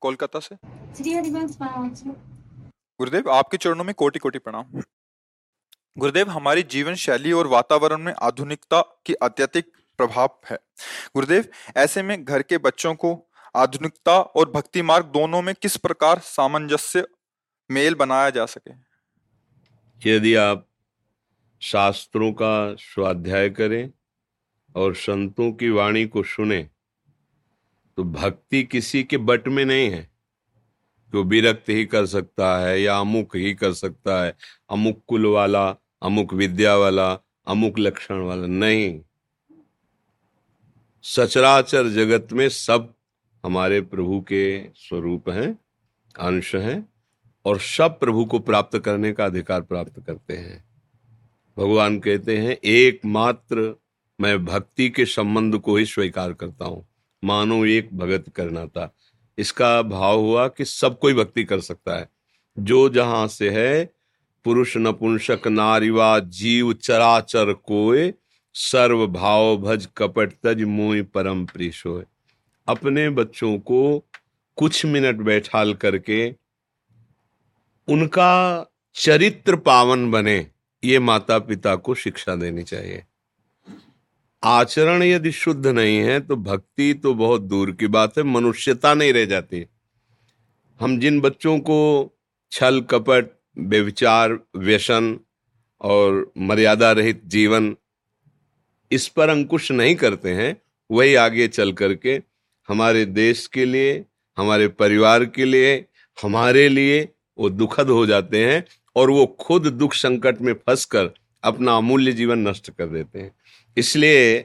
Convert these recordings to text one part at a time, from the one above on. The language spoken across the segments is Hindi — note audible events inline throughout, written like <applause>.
कोलकाता से? श्री हरिवंश गुरुदेव आपके चरणों में कोटि कोटि प्रणाम। गुरुदेव हमारी जीवन शैली और वातावरण में आधुनिकता की अत्यधिक प्रभाव है। गुरुदेव ऐसे में घर के बच्चों को आधुनिकता और भक्ति मार्ग दोनों में किस प्रकार सामंजस्य मेल बनाया जा सके? यदि आप शास्त्रों का स्वाध्याय करें और संतों की वाणी को सुने तो भक्ति किसी के बट में नहीं है। जो विरक्त ही कर सकता है या अमुक ही कर सकता है, अमुक कुल वाला, अमुक विद्या वाला, अमुक लक्षण वाला, नहीं। सचराचर जगत में सब हमारे प्रभु के स्वरूप हैं, अंश हैं, और सब प्रभु को प्राप्त करने का अधिकार प्राप्त करते हैं। भगवान कहते हैं एकमात्र मैं भक्ति के संबंध को ही स्वीकार करता हूँ। मानो एक भगत करना था। इसका भाव हुआ कि सब कोई भक्ति कर सकता है। जो जहाँ से है, पुरुष नपुंसक, नारीवा, जीव चराचर कोय सर्व भाव भज कपट तज मोह परम प्रीशोय अपने बच्चों को कुछ मिनट बैठाल करके उनका चरित्र पावन बने, ये माता पिता को शिक्षा देनी चाहिए। आचरण यदि शुद्ध नहीं है तो भक्ति तो बहुत दूर की बात है, मनुष्यता नहीं रह जाती। हम जिन बच्चों को छल, कपट व्यविचार व्यसन और मर्यादा रहित जीवन इस पर अंकुश नहीं करते हैं, वही आगे चल करके हमारे देश के लिए, हमारे परिवार के लिए, हमारे लिए वो दुखद हो जाते हैं और वो खुद दुख संकट में फंसकर अपना अमूल्य जीवन नष्ट कर देते हैं। इसलिए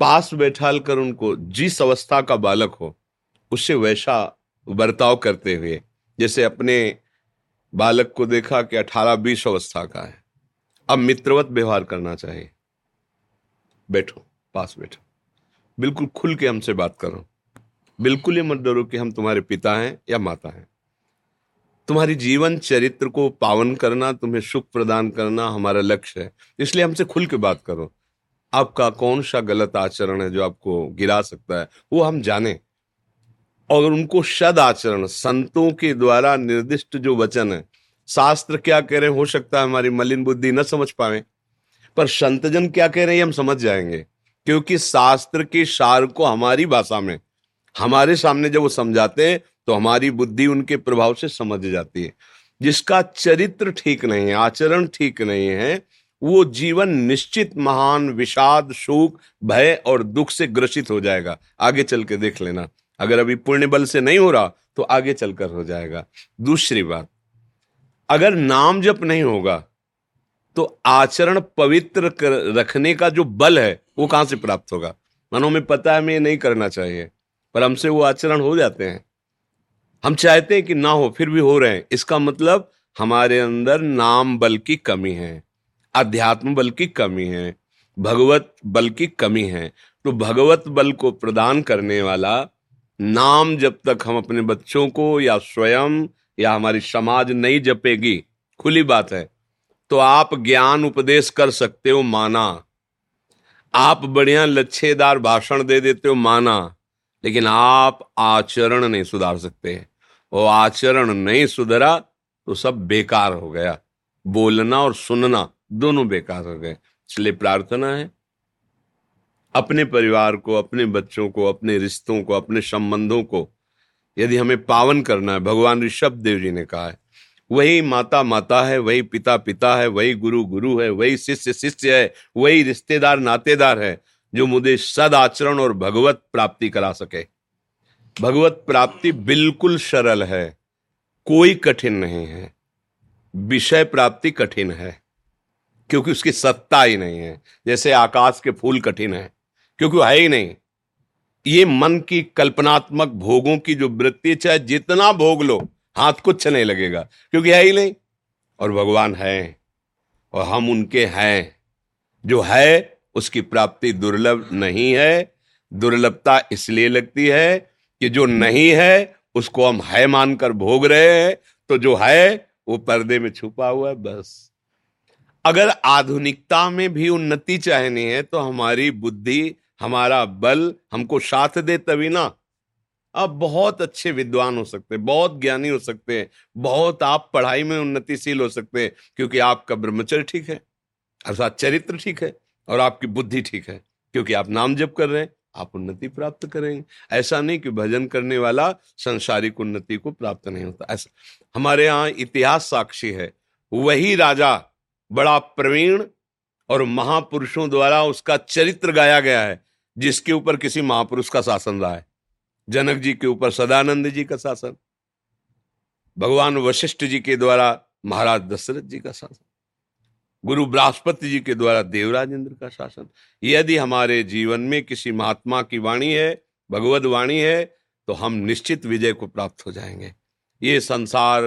पास बैठाल कर उनको जिस अवस्था का बालक हो उससे वैसा बर्ताव करते हुए, जैसे अपने बालक को देखा कि अठारह बीस अवस्था का है। अब मित्रवत व्यवहार करना चाहिए बैठो, पास बैठो। बिल्कुल खुल के हमसे बात करो। बिल्कुल ये मत डरो कि हम तुम्हारे पिता हैं या माता हैं। तुम्हारी जीवन चरित्र को पावन करना, तुम्हें सुख प्रदान करना हमारा लक्ष्य है। इसलिए हमसे खुल के बात करो। आपका कौन सा गलत आचरण है जो आपको गिरा सकता है, वो हम जाने। और उनको सद आचरण, संतों के द्वारा निर्दिष्ट जो वचन है। शास्त्र क्या कह रहे हैं? हो सकता है हमारी मलिन बुद्धि न समझ पाए पर संतजन क्या कह रहे हैं, हम समझ जाएँगे। क्योंकि शास्त्र के सार को हमारी भाषा में, हमारे सामने जब वो समझाते हैं तो हमारी बुद्धि उनके प्रभाव से समझ जाती है। जिसका चरित्र ठीक नहीं है, आचरण ठीक नहीं है वो जीवन निश्चित महान, विषाद, शोक, भय और दुख से ग्रसित हो जाएगा। आगे चल के देख लेना। अगर अभी पुण्य बल से नहीं हो रहा तो आगे चलकर हो जाएगा। दूसरी बात, अगर नाम जप नहीं होगा तो आचरण पवित्र कर, रखने का जो बल है, वो कहाँ से प्राप्त होगा? मनो में पता है हमें ये नहीं करना चाहिए, पर हमसे वो आचरण हो जाते हैं। हम चाहते हैं कि ना हो, फिर भी हो रहे हैं। इसका मतलब हमारे अंदर नाम बल की कमी है। अध्यात्म बल की कमी है, भगवत बल की कमी है। तो भगवत बल को प्रदान करने वाला नाम जब तक हम अपने बच्चों को या स्वयं या हमारी समाज नहीं जपेगी, खुली बात है। तो आप ज्ञान उपदेश कर सकते हो, माना। आप बढ़िया लच्छेदार भाषण दे देते हो, माना। लेकिन आप आचरण नहीं सुधार सकते। वो आचरण नहीं सुधरा तो सब बेकार हो गया। बोलना और सुनना। दोनों बेकार हो गए। इसलिए प्रार्थना है, अपने परिवार को, अपने बच्चों को, अपने रिश्तों को, अपने संबंधों को, यदि हमें पावन करना है, भगवान ऋषभ देव जी ने कहा है, वही माता माता है, वही पिता पिता है, वही गुरु गुरु है, वही शिष्य शिष्य है, वही रिश्तेदार, नातेदार है, जो मुझे सद आचरण और भगवत प्राप्ति करा सके। भगवत प्राप्ति बिल्कुल सरल है, कोई कठिन नहीं है, विषय प्राप्ति कठिन है। क्योंकि उसकी सत्ता ही नहीं है। जैसे आकाश के फूल कठिन है, क्योंकि है ही नहीं। ये मन की कल्पनात्मक भोगों की जो वृत्ति चाहे जितना भोग लो, हाथ कुछ नहीं लगेगा, क्योंकि है ही नहीं। और भगवान है, और हम उनके हैं। जो है, उसकी प्राप्ति दुर्लभ नहीं है। दुर्लभता इसलिए लगती है कि जो नहीं है, उसको हम है मानकर भोग रहे हैं। तो जो है, वो पर्दे में छुपा हुआ है, बस। अगर आधुनिकता में भी उन्नति चाहनी है तो हमारी बुद्धि, हमारा बल हमको साथ दे तभी ना। आप बहुत अच्छे विद्वान हो सकते हैं, बहुत ज्ञानी हो सकते हैं, बहुत आप पढ़ाई में उन्नतिशील हो सकते हैं, क्योंकि आपका ब्रह्मचर्य ठीक है, अर्थात चरित्र ठीक है, और आपकी बुद्धि ठीक है, क्योंकि आप नाम जप कर रहे हैं, आप उन्नति प्राप्त करेंगे। ऐसा नहीं कि भजन करने वाला संसारिक उन्नति को प्राप्त नहीं होता। ऐसा, हमारे यहाँ इतिहास साक्षी है, वही राजा बड़ा प्रवीण और महापुरुषों द्वारा उसका चरित्र गाया गया है, जिसके ऊपर किसी महापुरुष का शासन रहा है। जनक जी के ऊपर सदानंद जी का शासन, भगवान वशिष्ठ जी के द्वारा महाराज दशरथ जी का शासन, गुरु बृहस्पति जी के द्वारा देवराज इंद्र का शासन। यदि हमारे जीवन में किसी महात्मा की वाणी है, भगवत वाणी है तो हम निश्चित विजय को प्राप्त हो जाएँगे। ये संसार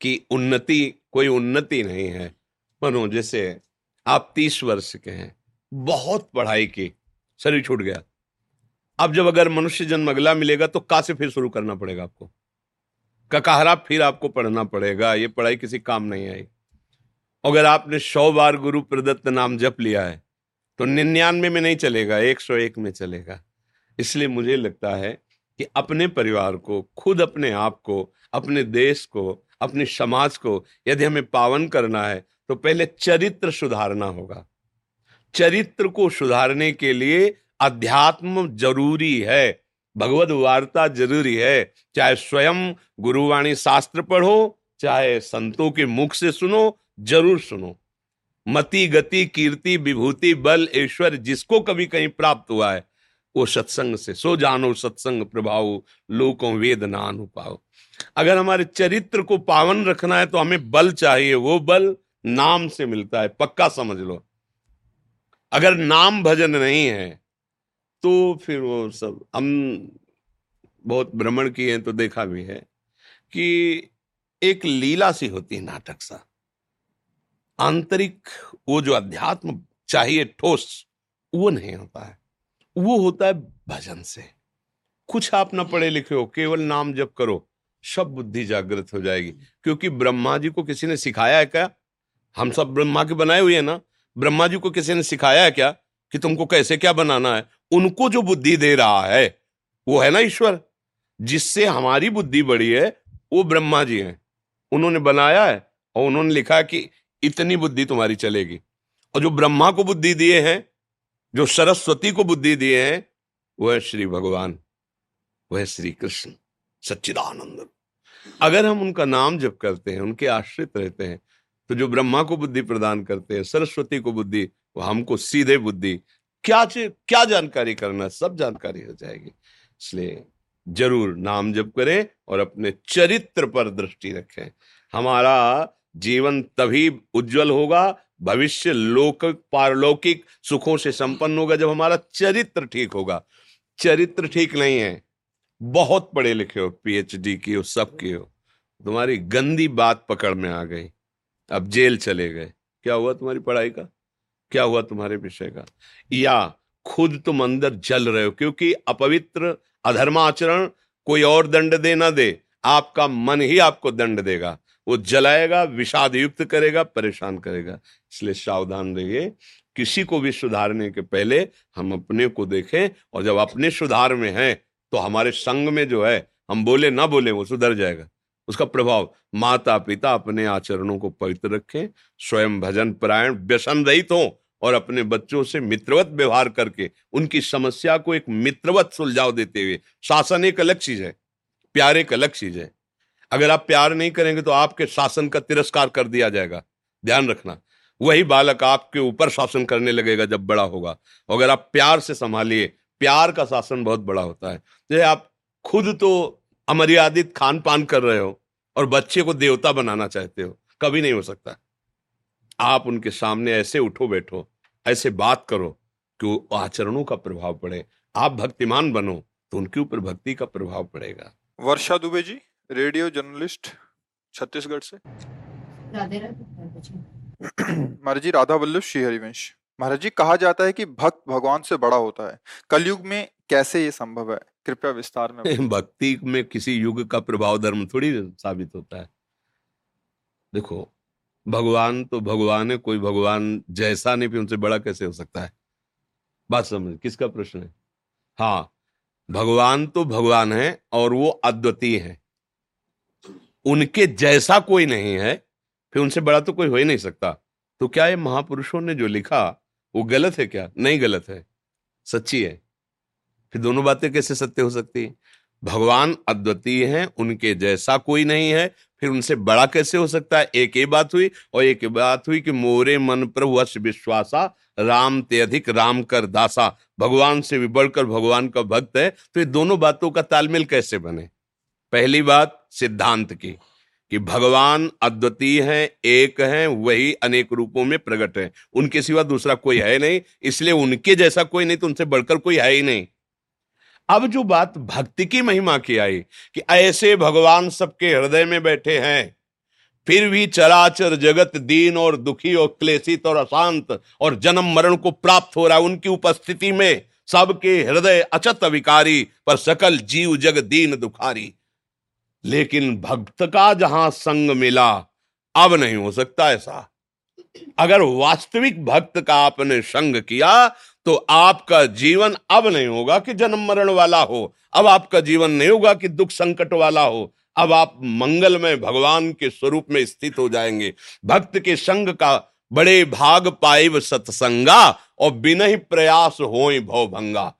की उन्नति, कोई उन्नति नहीं है। मनो, जैसे आप तीस वर्ष के हैं, बहुत पढ़ाई की, शरीर छूट गया। अब जब अगर मनुष्य जन्म अगला मिलेगा तो का से फिर शुरू करना पड़ेगा आपको? ककाहरा फिर आपको पढ़ना पड़ेगा, ये पढ़ाई किसी काम नहीं आई। अगर आपने सौ बार गुरु प्रदत्त नाम जप लिया है तो निन्यानवे में नहीं चलेगा, एक सौ एक में चलेगा। इसलिए मुझे लगता है कि अपने परिवार को, खुद अपने आप को, अपने देश को, अपने समाज को, यदि हमें पावन करना है तो पहले चरित्र सुधारना होगा। चरित्र को सुधारने के लिए अध्यात्म ज़रूरी है, भगवत वार्ता ज़रूरी है। चाहे स्वयं गुरुवाणी शास्त्र पढ़ो, चाहे संतों के मुख से सुनो, ज़रूर सुनो। मति, गति, कीर्ति, विभूति, बल ईश्वर जिसको कभी कहीं प्राप्त हुआ है, वो सत्संग से सो जानो, सत्संग प्रभाव, लोकों वेद नान पाओ अगर हमारे चरित्र को पावन रखना है तो हमें बल चाहिए, वो बल नाम से मिलता है, पक्का समझ लो। अगर नाम भजन नहीं है तो फिर वो सब, हम बहुत भ्रमण किए हैं तो देखा भी है कि एक लीला सी होती है नाटक सा। आंतरिक वो जो अध्यात्म चाहिए, ठोस, वो नहीं होता है। वो होता है भजन से। कुछ आप ना पढ़े लिखे हो, केवल नाम जप करो, सब बुद्धि जागृत हो जाएगी। क्योंकि ब्रह्मा जी को किसी ने सिखाया है क्या? हम सब ब्रह्मा के बनाए हुए हैं ना? ब्रह्मा जी को किसी ने सिखाया है क्या कि तुमको कैसे क्या बनाना है? उनको जो बुद्धि दे रहा है, वो है ना ईश्वर। जिससे हमारी बुद्धि बड़ी है, वो ब्रह्मा जी हैं। उन्होंने बनाया है और उन्होंने लिखा कि इतनी बुद्धि तुम्हारी चलेगी। और जो ब्रह्मा को बुद्धि दिए हैं, जो सरस्वती को बुद्धि दिए हैं, वह श्री भगवान, वह श्री कृष्ण सच्चिदानंद। अगर हम उनका नाम जप करते हैं, उनके आश्रित रहते हैं तो जो ब्रह्मा को बुद्धि प्रदान करते हैं, सरस्वती को बुद्धि, वो हमको सीधे बुद्धि, क्या क्या जानकारी करना सब जानकारी हो जाएगी। इसलिए ज़रूर नाम जप करें और अपने चरित्र पर दृष्टि रखें। हमारा जीवन तभी उज्जवल होगा, भविष्य लोक, पारलौकिक सुखों से संपन्न होगा जब हमारा चरित्र ठीक होगा। चरित्र ठीक नहीं है, बहुत पढ़े लिखे हो पीएचडी की हो, सब की हो। तुम्हारी गंदी बात पकड़ में आ गई। अब जेल चले गए। क्या हुआ तुम्हारी पढ़ाई का? क्या हुआ तुम्हारे विषय का? या खुद तुम अंदर जल रहे हो? क्योंकि अपवित्र अधर्माचरण कोई और दंड दे ना दे, आपका मन ही आपको दंड देगा। वो जलाएगा विषाद युक्त करेगा, परेशान करेगा। इसलिए सावधान रहिए। किसी को भी सुधारने के पहले हम अपने को देखें और जब अपने सुधार में हैं तो हमारे संग में जो है, हम बोले ना बोले, वो सुधर जाएगा। उसका प्रभाव माता पिता अपने आचरणों को पवित्र रखें, स्वयं भजन परायण व्यसन रहित हो और अपने बच्चों से मित्रवत व्यवहार करके उनकी समस्या को एक मित्रवत सुलझाव देते हुए, शासन एक अलग चीज़ है, प्यार एक अलग चीज़ है। अगर आप प्यार नहीं करेंगे तो आपके शासन का तिरस्कार कर दिया जाएगा। ध्यान रखना, वही बालक आपके ऊपर शासन करने लगेगा जब बड़ा होगा। अगर आप प्यार से संभालिए, प्यार का शासन बहुत बड़ा होता है। तो आप खुद तो अमर्यादित खान पान कर रहे हो और बच्चे को देवता बनाना चाहते हो कभी नहीं हो सकता। आप उनके सामने ऐसे उठो बैठो ऐसे बात करो कि आचरणों का प्रभाव पड़े। आप भक्तिमान बनो तो उनके ऊपर भक्ति का प्रभाव पड़ेगा। वर्षा दुबे जी रेडियो जर्नलिस्ट छत्तीसगढ़ से। <clears throat> महाराज जी राधा वल्लभ श्री हरिवंश महाराज जी कहा जाता है कि भक्त भगवान से बड़ा होता है। कलयुग में कैसे ये संभव है? कृपया विस्तार में भक्ति में किसी युग का प्रभाव धर्म थोड़ी साबित होता है। देखो, भगवान तो भगवान है, कोई भगवान जैसा नहीं भी उनसे बड़ा कैसे हो सकता है? बात समझ, किसका प्रश्न है? हाँ भगवान तो भगवान है और वो अद्वितीय है। उनके जैसा कोई नहीं है, फिर उनसे बड़ा तो कोई हो ही नहीं सकता। तो क्या ये महापुरुषों ने जो लिखा, वो गलत है क्या? नहीं गलत है। सच्ची है। फिर दोनों बातें कैसे सत्य हो सकती है? भगवान अद्वितीय हैं, उनके जैसा कोई नहीं है, फिर उनसे बड़ा कैसे हो सकता है? एक ही बात हुई और एक बात हुई कि मोरे मन प्रभु अश विश्वासा, राम ते अधिक, राम कर दासा। भगवान से भी बढ़कर भगवान का भक्त है तो ये दोनों बातों का तालमेल कैसे बने? पहली बात, सिद्धांत की, कि भगवान अद्वितीय हैं, एक हैं, वही अनेक रूपों में प्रकट है। उनके सिवा दूसरा कोई है नहीं, इसलिए उनके जैसा कोई नहीं तो उनसे बढ़कर कोई है ही नहीं। अब जो बात भक्ति की महिमा की आई कि ऐसे भगवान सबके हृदय में बैठे हैं, फिर भी चराचर जगत दीन और दुखी और क्लेशित और अशांत और जन्म मरण को प्राप्त हो रहा है उनकी उपस्थिति में सबके हृदय अचत विकारी पर सकल जीव जग दीन दुखारी। लेकिन भक्त का जहाँ संग मिला, अब नहीं हो सकता ऐसा। अगर वास्तविक भक्त का आपने संग किया तो आपका जीवन अब नहीं होगा कि जन्म मरण वाला हो। अब आपका जीवन नहीं होगा कि दुख संकट वाला हो। अब आप मंगल में भगवान के स्वरूप में स्थित हो जाएँगे। भक्त के संग का बड़े भाग पाइब सत्संगा और बिना ही प्रयास हो भव भंगा।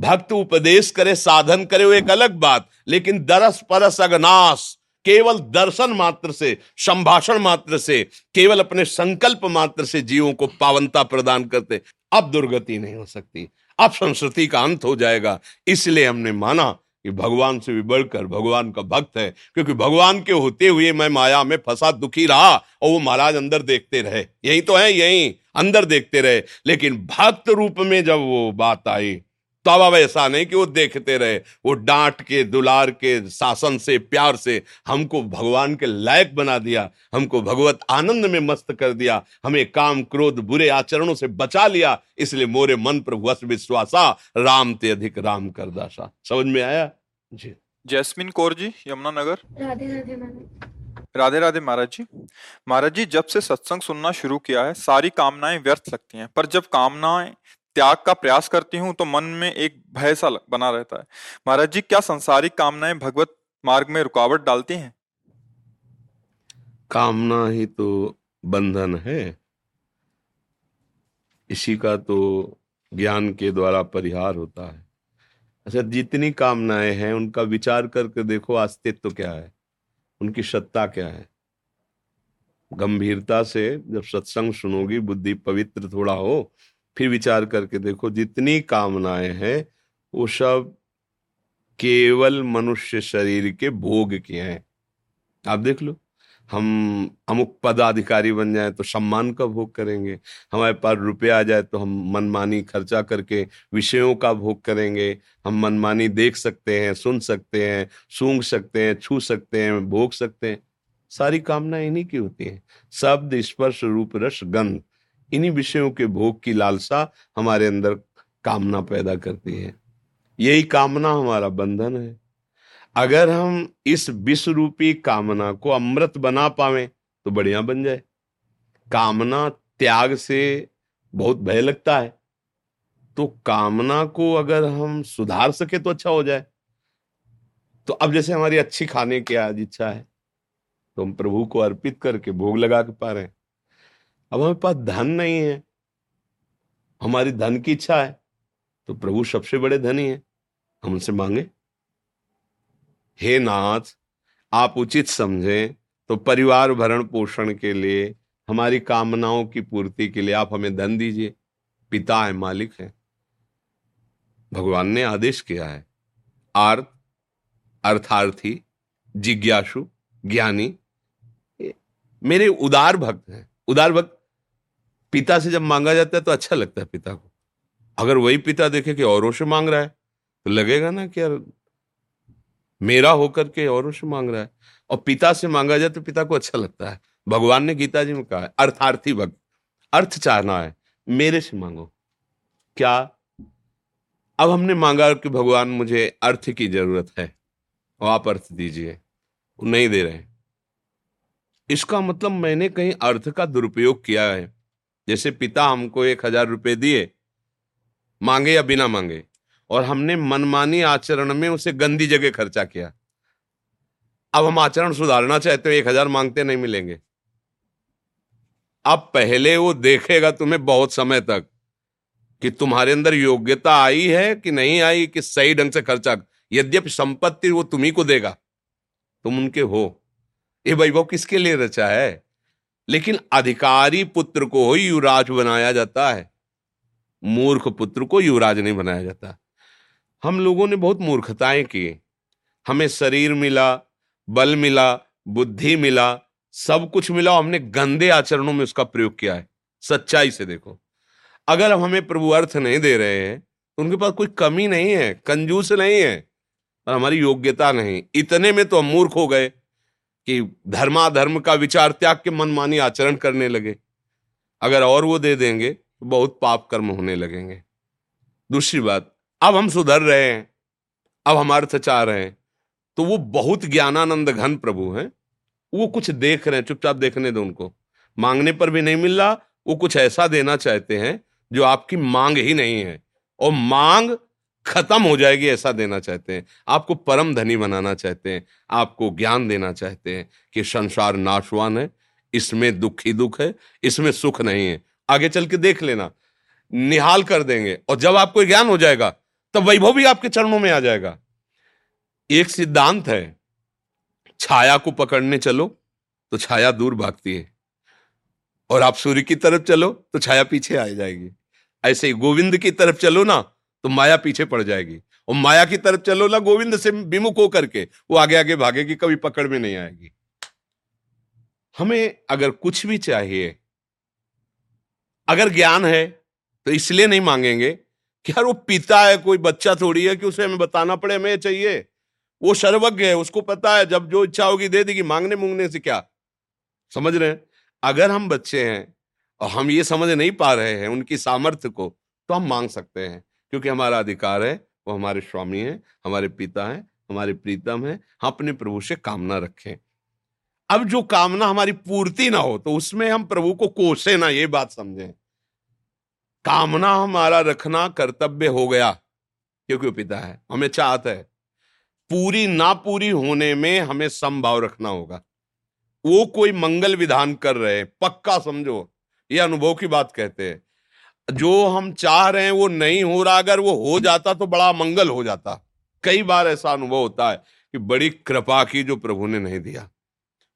भक्त उपदेश करे, साधन करे, वो एक अलग बात। लेकिन दरस परस अगनाश केवल दर्शन मात्र से, संभाषण मात्र से, केवल अपने संकल्प मात्र से जीवों को पावनता प्रदान करते, अब दुर्गति नहीं हो सकती। अब संस्कृति का अंत हो जाएगा। इसलिए हमने माना कि भगवान से भी बढ़कर भगवान का भक्त है, क्योंकि भगवान के होते हुए मैं माया में फंसा दुखी रहा और वो महाराज अंदर देखते रहे। यही तो है, यही, अंदर देखते रहे। लेकिन भक्त रूप में जब वो बात आई तो अब ऐसा नहीं कि वो देखते रहे वो डांट के दुलार के शासन से प्यार से हमको भगवान के लायक बना दिया हमको भगवत आनंद में मस्त कर दिया हमें काम क्रोध बुरे आचरणों से बचा लिया इसलिए मोरे मन पर वस विश्वासा राम ते अधिक राम कर दासा। समझ में आया? जी। जैस्मिन कौर जी यमुनानगर। राधे राधे राधे राधे महाराज जी। महाराज जी जब से सत्संग सुनना शुरू किया है सारी कामनाएँ व्यर्थ लगती हैं पर जब कामनाएँ त्याग का प्रयास करती हूँ तो मन में एक भय सा बना रहता है। महाराज जी, क्या संसारिक कामनाएँ भगवत मार्ग में रुकावट डालती हैं? कामना ही तो बंधन है। इसी का तो ज्ञान के द्वारा परिहार होता है। अच्छा जितनी कामनाएँ हैं, उनका विचार करके देखो, अस्तित्व तो क्या है? उनकी सत्ता क्या है? गंभीरता से जब सत्संग सुनोगी, बुद्धि पवित्र थोड़ा हो फिर विचार करके देखो, जितनी कामनाएँ हैं, वो सब केवल मनुष्य शरीर के भोग के हैं। आप देख लो, हम अमुक पदाधिकारी बन जाए तो सम्मान का भोग करेंगे, हमारे पास रुपये आ जाए तो हम मनमानी खर्चा करके विषयों का भोग करेंगे, हम मनमानी देख सकते हैं, सुन सकते हैं, सूंघ सकते हैं, छू सकते हैं, भोग सकते हैं। सारी कामना इन्हीं की होती है। शब्द स्पर्श रूप रस गंध। इन्हीं विषयों के भोग की लालसा हमारे अंदर कामना पैदा करती है। यही कामना हमारा बंधन है। अगर हम इस विश्व रूपी कामना को अमृत बना पावे तो बढ़िया बन जाए। कामना त्याग से बहुत भय लगता है। तो कामना को अगर हम सुधार सके तो अच्छा हो जाए। तो अब जैसे हमारी अच्छी खाने की आज इच्छा है तो हम प्रभु को अर्पित करके भोग लगा के पा रहे हैं। अब हमारे पास धन नहीं है। हमारी धन की इच्छा है तो प्रभु सबसे बड़े धनी है। हम उनसे मांगे। हे नाथ, आप उचित समझें तो परिवार भरण पोषण के लिए, हमारी कामनाओं की पूर्ति के लिए आप हमें धन दीजिए। पिता है, मालिक है। भगवान ने आदेश किया है। आर्थ अर्थार्थी, जिज्ञासु, ज्ञानी मेरे उदार भक्त हैं। उदार भक्त पिता से जब मांगा जाता है तो अच्छा लगता है पिता को। अगर वही पिता देखे कि औरों से मांग रहा है तो लगेगा ना कि यार मेरा होकर के औरों से मांग रहा है। और पिता से मांगा जाए तो पिता को अच्छा लगता है। भगवान ने गीता जी में कहा है, अर्थार्थी भक्त, अर्थ चाहना है, मेरे से मांगो। क्या? अब हमने मांगा कि भगवान मुझे अर्थ की ज़रूरत है, और आप अर्थ दीजिए। नहीं दे रहे। इसका मतलब मैंने कहीं अर्थ का दुरुपयोग किया है। जैसे पिता हमको एक हज़ार रुपये दिए, मांगे या बिना मांगे, और हमने मनमानी आचरण में उसे गंदी जगह खर्चा किया। अब हम आचरण सुधारना चाहते हो, एक हज़ार मांगते नहीं मिलेंगे। अब पहले वो देखेगा तुम्हें बहुत समय तक कि तुम्हारे अंदर योग्यता आई है कि नहीं आई, कि सही ढंग से खर्चा यद्यपि संपत्ति वो तुम्ही को देगा। तुम उनके हो। ये वैभव किसके लिए रचा है? लेकिन अधिकारी पुत्र को ही युवराज बनाया जाता है। मूर्ख पुत्र को युवराज नहीं बनाया जाता। हम लोगों ने बहुत मूर्खताएँ की। हमें शरीर मिला, बल मिला, बुद्धि मिला, सब कुछ मिला हमने गंदे आचरणों में उसका प्रयोग किया है। सच्चाई से देखो। अगर हम हमें प्रभु अर्थ नहीं दे रहे हैं तो उनके पास कोई कमी नहीं है, कंजूस नहीं है और हमारी योग्यता नहीं। इतने में तो हम मूर्ख हो गए। कि धर्माधर्म का विचार त्याग के मनमानी आचरण करने लगे। अगर और वो दे देंगे तो बहुत पाप कर्म होने लगेंगे। दूसरी बात, अब हम सुधर रहे हैं, अब हम अर्थ चाह रहे हैं तो वो बहुत ज्ञानानंद घन प्रभु हैं। वो कुछ देख रहे हैं, चुपचाप देखने दो उनको। मांगने पर भी नहीं मिल रहा, वो कुछ ऐसा देना चाहते हैं, जो आपकी मांग ही नहीं है। और मांग खत्म हो जाएगी, ऐसा देना चाहते हैं। आपको परम धनी बनाना चाहते हैं, आपको ज्ञान देना चाहते हैं कि संसार नाशवान है, इसमें दुख ही दुख है, इसमें सुख नहीं है। आगे चल के देख लेना, निहाल कर देंगे और जब आपको ज्ञान हो जाएगा, तब वैभव भी आपके चरणों में आ जाएगा। एक सिद्धांत है, छाया को पकड़ने चलो तो छाया दूर भागती है और आप सूर्य की तरफ़ चलो तो छाया पीछे आ जाएगी। ऐसे ही गोविंद की तरफ़ चलो ना तो माया पीछे पड़ जाएगी। और माया की तरफ़ चलो ना, गोविंद से विमुख होकर के, वो आगे आगे भागेगी, कभी पकड़ में नहीं आएगी। हमें अगर कुछ भी चाहिए, अगर ज्ञान है तो इसलिए नहीं मांगेंगे कि यार वो पिता है, कोई बच्चा थोड़ी है कि उसे हमें बताना पड़े, हमें चाहिए। वो सर्वज्ञ है, उसको पता है, जब जो इच्छा होगी दे देगी, मांगने मूंगने से क्या? समझ रहे हैं? अगर हम बच्चे हैं और हम ये समझ नहीं पा रहे हैं उनकी सामर्थ्य को तो हम मांग सकते हैं। क्योंकि हमारा अधिकार है, वो हमारे स्वामी हैं, हमारे पिता हैं, हमारे प्रीतम हैं, हम अपने प्रभु से कामना रखें। अब जो कामना हमारी पूर्ति ना हो तो उसमें हम प्रभु को कोसे ना, ये बात समझें। कामना हमारा रखना कर्तव्य हो गया, क्योंकि वो पिता है, हमें चाहता है। पूरी ना पूरी होने में हमें संभाव रखना होगा। वो कोई मंगल विधान कर रहे पक्का समझो, ये अनुभव की बात कहते हैं। जो हम चाह रहे हैं वो नहीं हो रहा, अगर वो हो जाता तो बड़ा मंगल हो जाता। कई बार ऐसा अनुभव होता है कि बड़ी कृपा की जो प्रभु ने नहीं दिया।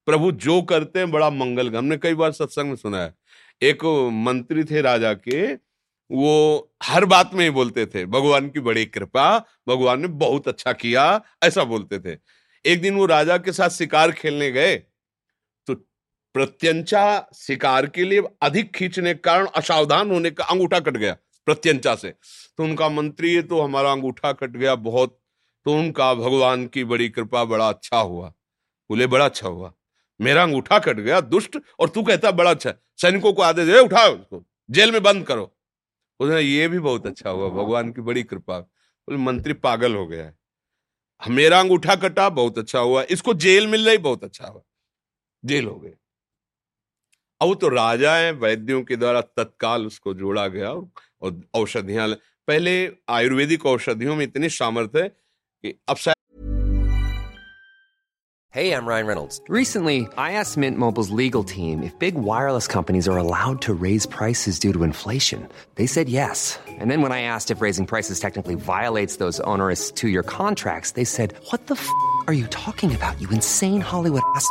प्रभु जो करते हैं, बड़ा मंगल हमने कई बार सत्संग में सुना है, एक मंत्री थे राजा के, वो हर बात में ही बोलते थे, भगवान की बड़ी कृपा, भगवान ने बहुत अच्छा किया, ऐसा बोलते थे। एक दिन वो राजा के साथ शिकार खेलने गए प्रत्यंचा शिकार के लिए अधिक खींचने के कारण असावधान होने का अंगूठा कट गया, प्रत्यंचा से। तो उनका मंत्री तो हमारा अंगूठा कट गया बहुत तो उनका भगवान की बड़ी कृपा बड़ा अच्छा हुआ। बोले, बड़ा अच्छा हुआ। मेरा अंगूठा कट गया, दुष्ट, और तू कहता बड़ा अच्छा। सैनिकों को आदेश दे उठाओ उसको, जेल में बंद करो। उसने ये भी बहुत अच्छा हुआ, भगवान की बड़ी कृपा। बोले, मंत्री पागल हो गया है। मेरा अंगूठा कटा, बहुत अच्छा हुआ। इसको जेल मिल रही बहुत अच्छा हुआ। जेल हो गए। अब वो तो राजा है वैद्यों के द्वारा तत्काल उसको जोड़ा गया और औषधियाँ पहले आयुर्वेदिक औषधियों में इतनी सामर्थ्य है कि अब Hey, I'm Ryan Reynolds. Recently, I asked Mint Mobile's legal team if big wireless companies are allowed to raise prices due to inflation. They said yes. And then when I asked if raising prices technically violates those onerous two-year contracts, they said, "What the f*** are you talking about? You insane Hollywood ass."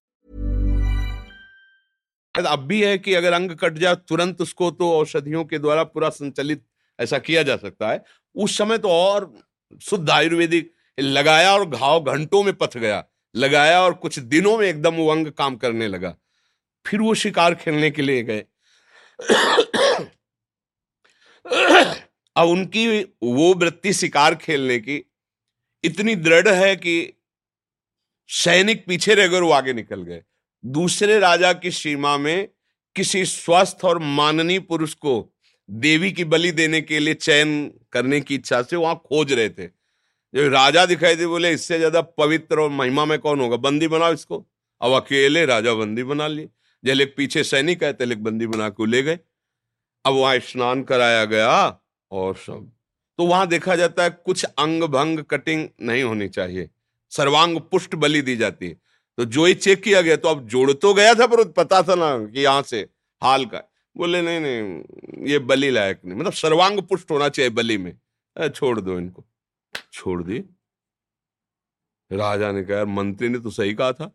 अब भी है कि अगर अंग कट जाए, तुरंत उसको तो औषधियों के द्वारा पूरा संचालित ऐसा किया जा सकता है। उस समय तो और शुद्ध आयुर्वेदिक लगाया और घाव घंटों में पथ गया, लगाया और कुछ दिनों में एकदम वो अंग काम करने लगा। फिर वो शिकार खेलने के लिए गए। अब उनकी वो वृत्ति शिकार खेलने की इतनी दृढ़ है कि सैनिक पीछे रह गए वो आगे निकल गए। दूसरे राजा की सीमा में किसी स्वस्थ और माननीय पुरुष को देवी की बलि देने के लिए चयन करने की इच्छा से वहाँ खोज रहे थे। जो राजा दिखाई दे, बोले, इससे ज़्यादा पवित्र और महिमा में कौन होगा? बंदी बनाओ इसको। अब अकेले राजा बंदी बना लिए। जल एक पीछे सैनिक है तिलक बंदी बना के ले गए। अब वहाँ स्नान कराया गया और सब। तो वहाँ देखा जाता है कुछ अंग भंग कटिंग नहीं होनी चाहिए। सर्वांग पुष्ट बलि दी जाती है। तो जो ही चेक किया गया तो अब जोड़ तो गया था, पर पता था ना कि यहाँ से हाल का। बोले, नहीं नहीं, ये बलि लायक नहीं। मतलब सर्वांग पुष्ट होना चाहिए बलि में। छोड़ दो इनको। छोड़ दी राजा ने कहा मंत्री ने तो सही कहा था।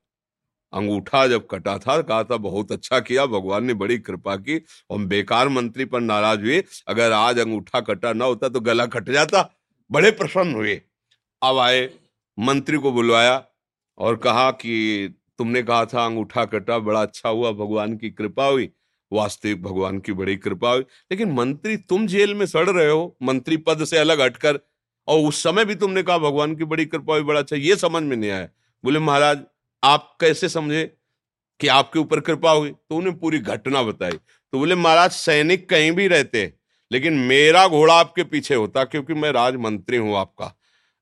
अंगूठा जब कटा था, कहा था, बहुत अच्छा किया, भगवान ने बड़ी कृपा की। और बेकार मंत्री पर नाराज़ हुए। अगर आज अंगूठा कटा ना होता तो गला कट जाता। बड़े प्रसन्न हुए। अब आए, मंत्री को बुलवाया। और कहा कि तुमने कहा था अंगूठा कटा, बड़ा अच्छा हुआ, भगवान की कृपा हुई। वास्तविक भगवान की बड़ी कृपा हुई। लेकिन मंत्री तुम जेल में सड़ रहे हो, मंत्री पद से अलग हटकर, और उस समय भी तुमने कहा भगवान की बड़ी कृपा हुई, बड़ा अच्छा ये समझ में नहीं आया। बोले, महाराज, आप कैसे समझे कि आपके ऊपर कृपा हुई? तो उन्हें पूरी घटना बताई। तो बोले, महाराज, सैनिक कहीं भी रहते, लेकिन मेरा घोड़ा आपके पीछे होता, क्योंकि मैं राजमंत्री हूँ आपका।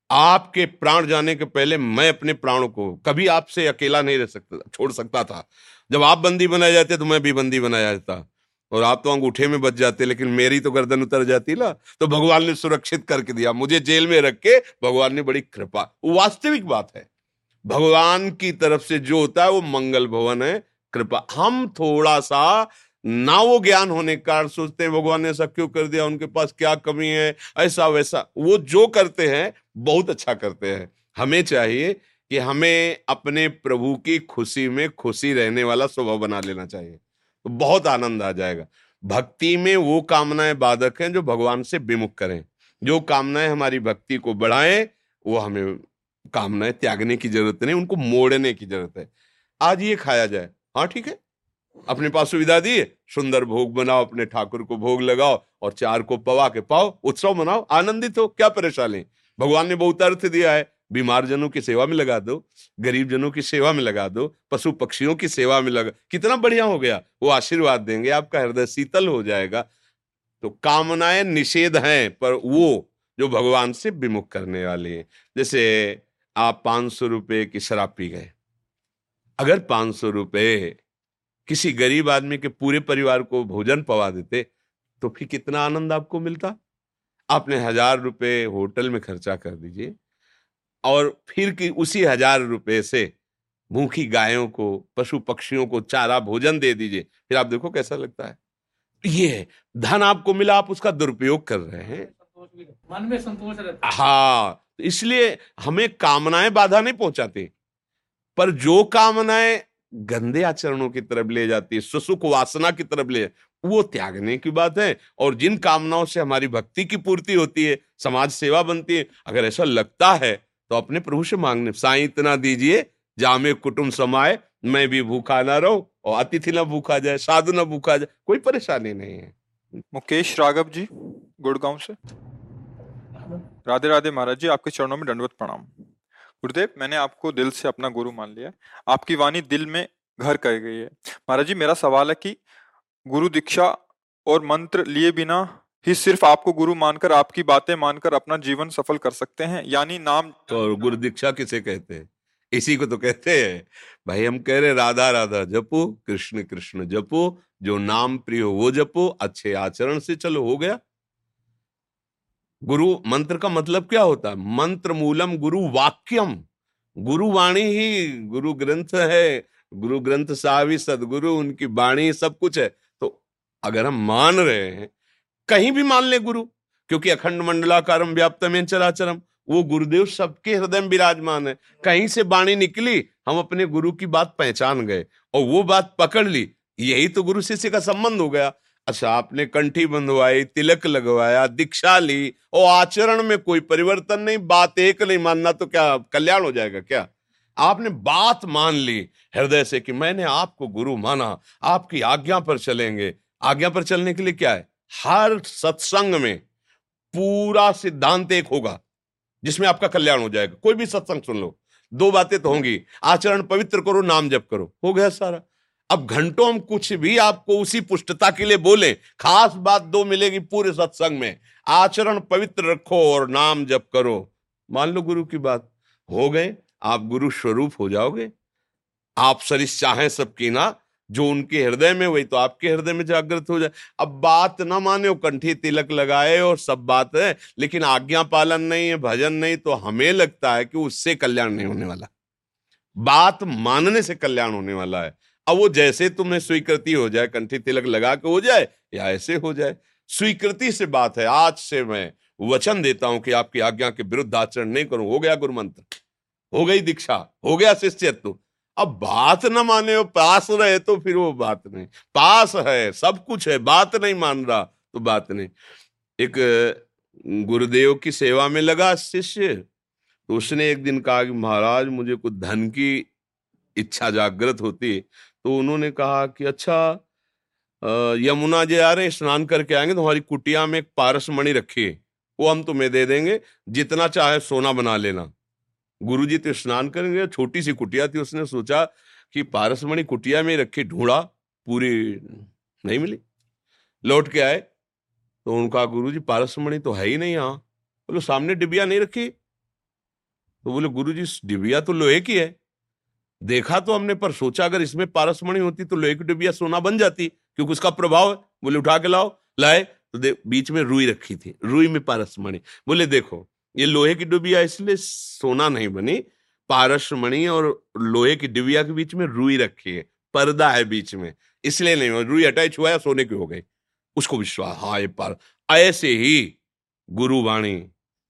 आपके प्राण जाने के पहले मैं अपने प्राणों को कभी आपसे अकेला नहीं रह सकता, छोड़ सकता था। जब आप बंदी बनाए जाते तो मैं भी बंदी बनाया जाता और आप तो अंगूठे में बच जाते, लेकिन मेरी तो गर्दन उतर जाती ना तो भगवान ने सुरक्षित करके दिया। मुझे जेल में रख के भगवान ने बड़ी कृपा। वास्तविक बात है। भगवान की तरफ़ से जो होता है वो मंगल भवन है, कृपा। हम थोड़ा सा ना वो ज्ञान होने के कारण सोचते हैं, भगवान ने ऐसा क्यों कर दिया, उनके पास क्या कमी है ऐसा वैसा वो जो करते हैं बहुत अच्छा करते हैं। हमें चाहिए कि हमें अपने प्रभु की खुशी में खुशी रहने वाला स्वभाव बना लेना चाहिए। तो बहुत आनंद आ जाएगा। भक्ति में वो कामनाएँ बाधक हैं जो भगवान से विमुख करें। जो कामनाएँ हमारी भक्ति को बढ़ाएँ, वो हमें कामनाएँ त्यागने की ज़रूरत नहीं, उनको मोड़ने की ज़रूरत है। आज ये खाया जाए। हाँ ठीक है? अपने पास सुविधा दी सुंदर भोग बनाओ, अपने ठाकुर को भोग लगाओ और चार को पवा के पाओ, उत्सव मनाओ, आनंदित हो, क्या परेशानी? भगवान ने बहुत अर्थ दिया है बीमार जनों की सेवा में लगा दो गरीब जनों की सेवा में लगा दो पशु पक्षियों की सेवा में लगा, कितना बढ़िया हो गया, वो आशीर्वाद देंगे, आपका हृदय शीतल हो जाएगा। तो कामनाएँ निषेध हैं, पर वो जो भगवान से विमुख करने वाले हैं, जैसे आप पाँच सौ रुपये की शराब पी गए। अगर पाँच सौ रुपये किसी गरीब आदमी के पूरे परिवार को भोजन पवा देते तो फिर कितना आनंद आपको मिलता? आपने हज़ार रुपए होटल में खर्चा कर दीजिए और फिर कि उसी हज़ार रुपए से भूखी गायों को पशु पक्षियों को चारा भोजन दे दीजिए फिर आप देखो कैसा लगता है। ये है धन आपको मिला आप उसका दुरुपयोग कर रहे हैं। मन में संतोष रहता हाँ इसलिए हमें कामनाएँ बाधा नहीं पहुंचाती पर जो कामनाएँ गंदे आचरणों की तरफ़ ले जाती है, सुसुख वासना की तरफ़ ले वो त्यागने की बात है। और जिन कामनाओं से हमारी भक्ति की पूर्ति होती है, समाज सेवा बनती है, अगर ऐसा लगता है तो अपने प्रभु से मांगने, साई इतना दीजिए, जामे कुटुंब समाये, मैं भी भूखा ना रहूँ और अतिथि ना भूखा जाए, साधु ना भूखा जाए, कोई परेशानी नहीं है। मुकेश राघव जी, गुड़गांव से। राधे राधे महाराज जी, आपके चरणों में दंडवत प्रणाम। गुरुदेव, मैंने आपको दिल से अपना गुरु मान लिया आपकी वाणी दिल में घर कर गई है। महाराज जी, मेरा सवाल है कि गुरु दीक्षा और मंत्र लिए बिना ही सिर्फ़ आपको गुरु मानकर, आपकी बातें मानकर अपना जीवन सफल कर सकते हैं? यानी नाम और गुरु दीक्षा किसे कहते हैं? इसी को तो कहते हैं। भाई, हम कह रहे राधा राधा जपो, कृष्ण कृष्ण जपो, जो नाम प्रिय हो वो जपो, अच्छे आचरण से चलो, हो गया। गुरु, मंत्र का मतलब क्या होता है? मंत्र मूलम गुरु वाक्यम। गुरु वाणी ही गुरु ग्रंथ है। गुरु ग्रंथ साहब ही सदगुरु, उनकी वाणी, सब कुछ है। तो अगर हम मान रहे हैं, कहीं भी मान ले गुरु, क्योंकि अखंड मंडलाकारम व्याप्तम चराचरम, वो गुरुदेव सबके हृदय में विराजमान है। कहीं से बाणी निकली, हम अपने गुरु की बात पहचान गए और वो बात पकड़ ली। यही तो गुरु शिष्य का संबंध हो गया। अच्छा आपने कंठी बंधवाई, तिलक लगवाया, दीक्षा ली और आचरण में कोई परिवर्तन नहीं, बात एक नहीं मानना तो क्या कल्याण हो जाएगा क्या? आपने बात मान ली, हृदय से कि मैंने आपको गुरु माना, आपकी आज्ञा पर चलेंगे। आज्ञा पर चलने के लिए क्या है? हर सत्संग में पूरा सिद्धांत एक होगा, जिसमें आपका कल्याण हो जाएगा। कोई भी सत्संग सुन लो, दो बातें तो होंगी, आचरण पवित्र करो, नाम जप करो, हो गया सारा। अब घंटों हम कुछ भी आपको उसी पुष्टता के लिए बोले, खास बात दो मिलेगी पूरे सत्संग में। आचरण पवित्र रखो और नाम जप करो। मान लो गुरु की बात। हो गए, आप गुरु स्वरूप हो जाओगे। आप सरिस चाहें सबकी ना जो उनके हृदय में, वही तो आपके हृदय में जागृत हो जाए। अब बात ना माने, वो कंठी तिलक लगाए और सब बात है, लेकिन आज्ञा पालन नहीं है, भजन नहीं तो हमें लगता है कि उससे कल्याण नहीं होने वाला। बात मानने से कल्याण होने वाला है। अब वो जैसे तुम्हें स्वीकृति हो जाए, कंठी तिलक लगा के हो जाए या ऐसे हो जाए। स्वीकृति से बात है। आज से मैं वचन देता हूँ कि आपकी आज्ञा के विरुद्ध आचरण नहीं करूँ। हो गया गुरु मंत्र हो गई दीक्षा। हो गया शिष्यत्व। अब बात न माने हो, पास रहे तो फिर वो बात नहीं। पास है, सब कुछ है, बात नहीं मान रहा तो बात नहीं। एक, गुरुदेव की सेवा में लगा शिष्य। तो उसने एक दिन कहा कि महाराज, मुझे कुछ धन की इच्छा जागृत होती। तो उन्होंने कहा कि अच्छा यमुना जी आ रहे स्नान करके आएँगे तो हमारी कुटिया में एक पारस मणि रखी वो हम तुम्हें दे देंगे, जितना चाहे सोना बना लेना। गुरु जी तो स्नान करेंगे, छोटी सी कुटिया थी, उसने सोचा कि पारसमणि कुटिया में रखी, ढूंढा, पूरी नहीं मिली। लौट के आए तो उनका गुरु जी पारसमणि तो है ही नहीं यहाँ। बोलो, सामने डिबिया नहीं रखी? तो बोले गुरु जी डिबिया तो लोहे की है। देखा तो हमने, पर सोचा अगर इसमें पारसमणि होती तो लोहे की डिबिया सोना बन जाती, क्योंकि उसका प्रभाव है। बोले, उठा के लाओ। लाए तो बीच में रुई रखी थी, रुई में पारसमणि। बोले, देखो, ये लोहे की डुबिया इसलिए सोना नहीं बनी। पारस मणि और लोहे की डिबिया के बीच में रुई रखी है, पर्दा है बीच में, इसलिए नहीं रुई अटैच हुआ सोने की हो गई। उसको विश्वास हाँ ये पर, ऐसे ही गुरुवाणी,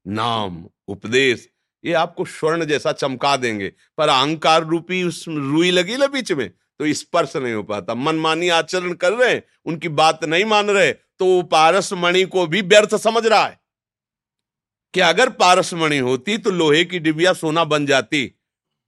नाम, उपदेश ये आपको स्वर्ण जैसा चमका देंगे। पर अहंकार रूपी उस रुई लगी ना बीच में तो स्पर्श नहीं हो पाता। मनमानी आचरण कर रहे हैं, उनकी बात नहीं मान रहे तो वो पारस मणि को भी व्यर्थ समझ रहा है। कि अगर पारस मणि होती तो लोहे की डिबिया सोना बन जाती,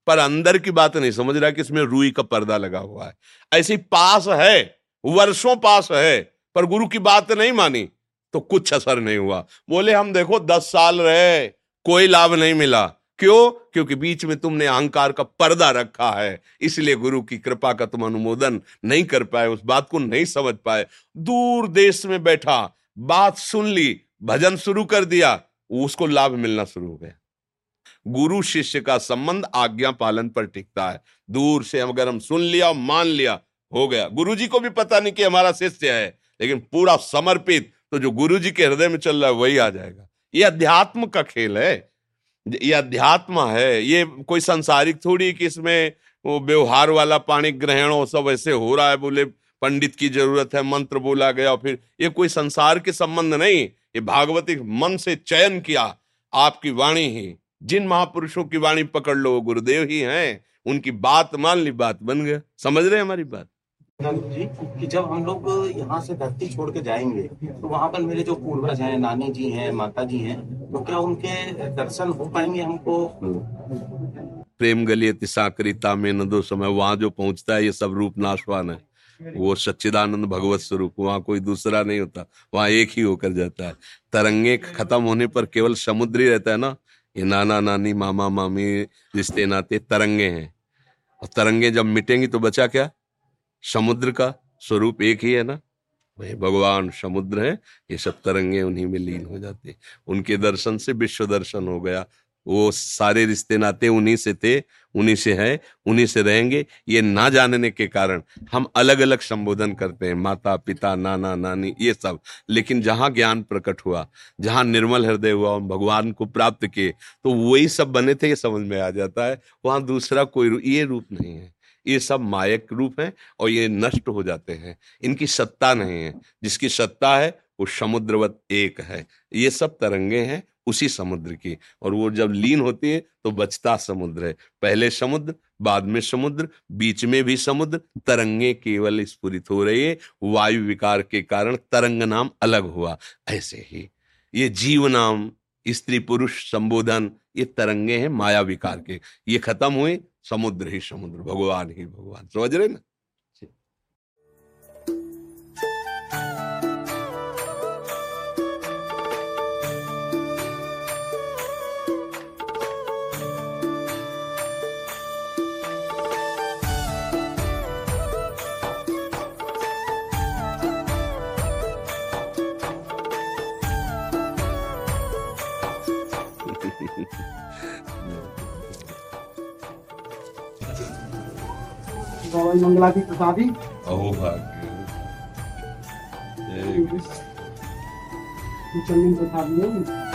पर अंदर की बात नहीं समझ रहा कि इसमें रुई का पर्दा लगा हुआ है। ऐसी पास है, वर्षों पास है, पर गुरु की बात नहीं मानी तो कुछ असर नहीं हुआ। बोले, हम देखो, दस साल रहे कोई लाभ नहीं मिला। क्यों? क्योंकि बीच में तुमने अहंकार का पर्दा रखा है। इसलिए गुरु की कृपा का तुम अनुमोदन नहीं कर पाए, उस बात को नहीं समझ पाए। दूर देश में बैठा, बात सुन ली, भजन शुरू कर दिया, उसको लाभ मिलना शुरू हो गया। गुरु शिष्य का संबंध आज्ञा पालन पर टिकता है। दूर से अगर हम सुन लिया, मान लिया, हो गया। गुरु जी को भी पता नहीं कि हमारा शिष्य है, लेकिन पूरा समर्पित तो जो गुरु जी के हृदय में चल रहा है, वही आ जाएगा। ये अध्यात्म का खेल है। ये अध्यात्म है। ये कोई संसारिक थोड़ी कि इसमें वो व्यवहार वाला पाणी ग्रहण सब ऐसे हो रहा है, बोले पंडित की ज़रूरत है, मंत्र बोला गया और फिर ये कोई संसार के संबंध नहीं, ये भागवती मन से चयन किया, आपकी वाणी ही। जिन महापुरुषों की वाणी पकड़ लो गुरुदेव ही हैं, उनकी बात मान ली, बात बन गया। समझ रहे हमारी बात? जी, कि जब हम लोग यहाँ से धरती छोड़ के जाएँगे तो वहाँ पर मेरे जो पूर्वज हैं, नानी जी हैं, माता जी हैं तो क्या उनके दर्शन हो पाएँगे हमको? प्रेम गलियति साकरिता में न दो समय, वहाँ जो पहुँचता है, ये सब रूप नाशवान है। वो सच्चिदानंद भगवत स्वरूप, वहाँ कोई दूसरा नहीं होता, वहाँ एक ही होकर जाता है। तरंगे खत्म होने पर केवल समुद्र ही रहता है ना? ये नाना नानी, मामा मामी, रिश्ते नाते तरंगे हैं। और तरंगे जब मिटेंगी तो बचा क्या? समुद्र का स्वरूप एक ही है ना? वही भगवान समुद्र है, ये सब तरंगे उन्हीं में लीन हो जाते उनके दर्शन से विश्व दर्शन हो गया। वो सारे रिश्ते नाते उन्हीं से थे, उन्हीं से है, उन्हीं से रहेंगे। ये ना जानने के कारण हम अलग अलग संबोधन करते हैं, माता, पिता, नाना, नानी, ये सब। लेकिन जहाँ ज्ञान प्रकट हुआ, जहाँ निर्मल हृदय हुआ भगवान को प्राप्त किए तो वही सब बने थे, ये समझ में आ जाता है। वहाँ दूसरा कोई ये रूप नहीं है। ये सब मायक रूप हैं और ये नष्ट हो जाते हैं। इनकी सत्ता नहीं है। जिसकी सत्ता है, वो समुद्रवत एक है। ये सब तरंगे हैं उसी समुद्र की। और वो जब लीन होती है तो बचता समुद्र है। पहले समुद्र, बाद में समुद्र, बीच में भी समुद्र। तरंगे केवल स्फुरित हो रही है। वायु विकार के कारण तरंग नाम अलग हुआ। ऐसे ही ये जीव नाम, स्त्री पुरुष संबोधन ये तरंगे हैं माया विकार के। ये खत्म हुए समुद्र ही समुद्र, भगवान ही भगवान। समझ रहे ना? पवन मंगला की प्रसादी अहो भाग्य चंदन प्रसादी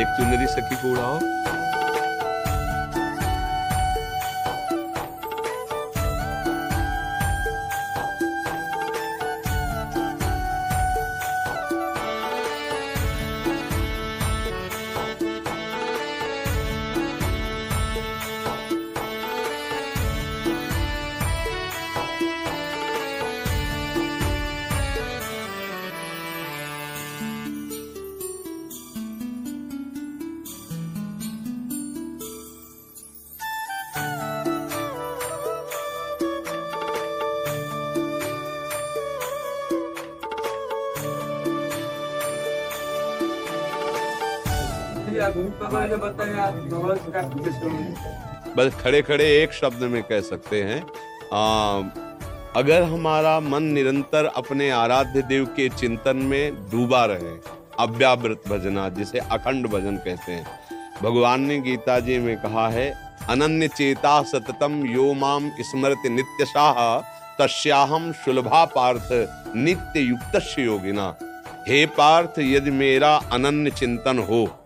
एक चुनरी सखी को उड़ाओ। बस खड़े खड़े एक शब्द में कह सकते हैं आ, अगर हमारा मन निरंतर अपने आराध्य देव के चिंतन में डूबा रहे अव्यावृत भजना जिसे अखंड भजन कहते हैं भगवान ने गीता जी में कहा है अनन्य चेता सततम यो माम स्मृति नित्य शाह तस्याहम सुलभा पार्थ नित्य युक्त योगिना। हे पार्थ यदि मेरा अनन्य चिंतन हो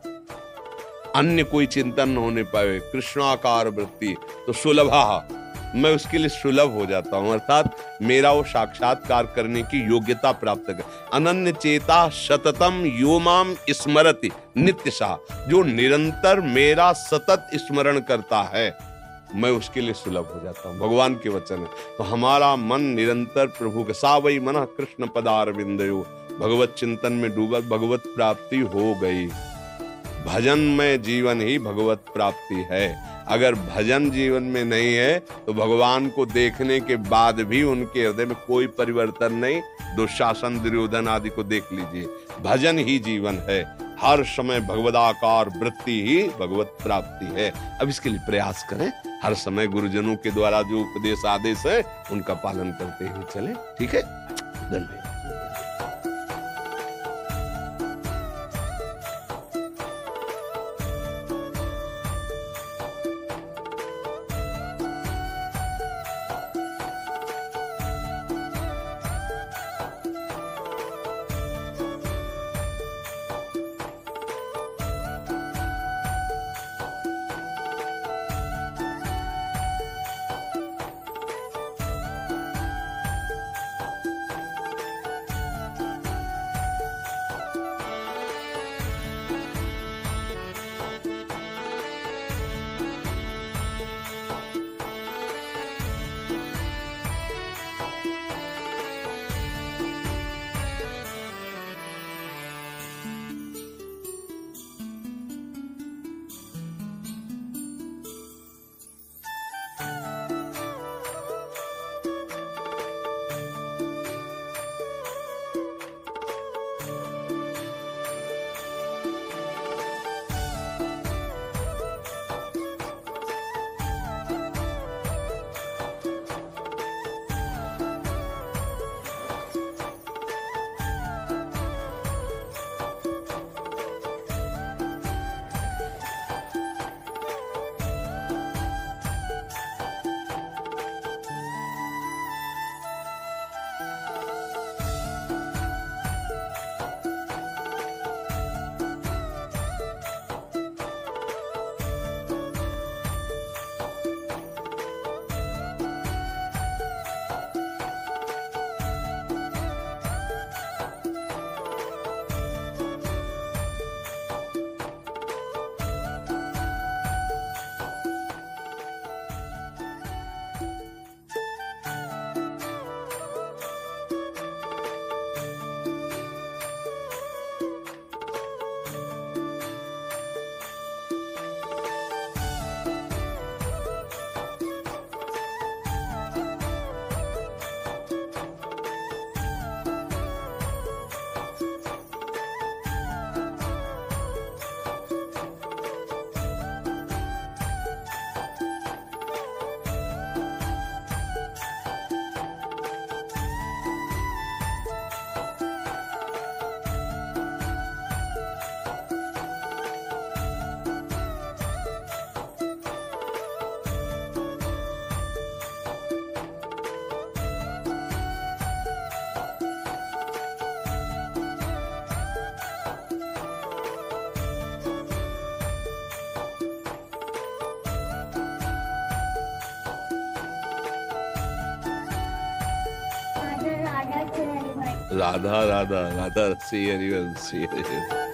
अन्य कोई चिंतन न होने पाए। कृष्णाकार वृत्ति तो सुलभा। मैं उसके लिए सुलभ हो जाता हूँ, अर्थात मेरा वो साक्षात्कार करने की योग्यता प्राप्त कर। अनन्य चेता सततम योमाम स्मरति, नित्य सा, जो निरंतर मेरा सतत स्मरण करता है। मैं उसके लिए सुलभ हो जाता हूँ। भगवान के वचन है। तो हमारा मन निरंतर प्रभु के सावई मन कृष्ण पदार बिंदु भगवत चिंतन में डूबा, भगवत प्राप्ति हो गई। भजन में जीवन ही भगवत प्राप्ति है। अगर भजन जीवन में नहीं है तो भगवान को देखने के बाद भी उनके हृदय में कोई परिवर्तन नहीं। दुशासन, दुर्योधन आदि को देख लीजिए। भजन ही जीवन है। हर समय भगवदाकार वृत्ति ही भगवत प्राप्ति है। अब इसके लिए प्रयास करें। हर समय गुरुजनों के द्वारा जो उपदेश आदेश है, उनका पालन करते हुए चले। ठीक है? धन्यवाद। राधा राधा राधा सी हरिवंश सी हरिवंश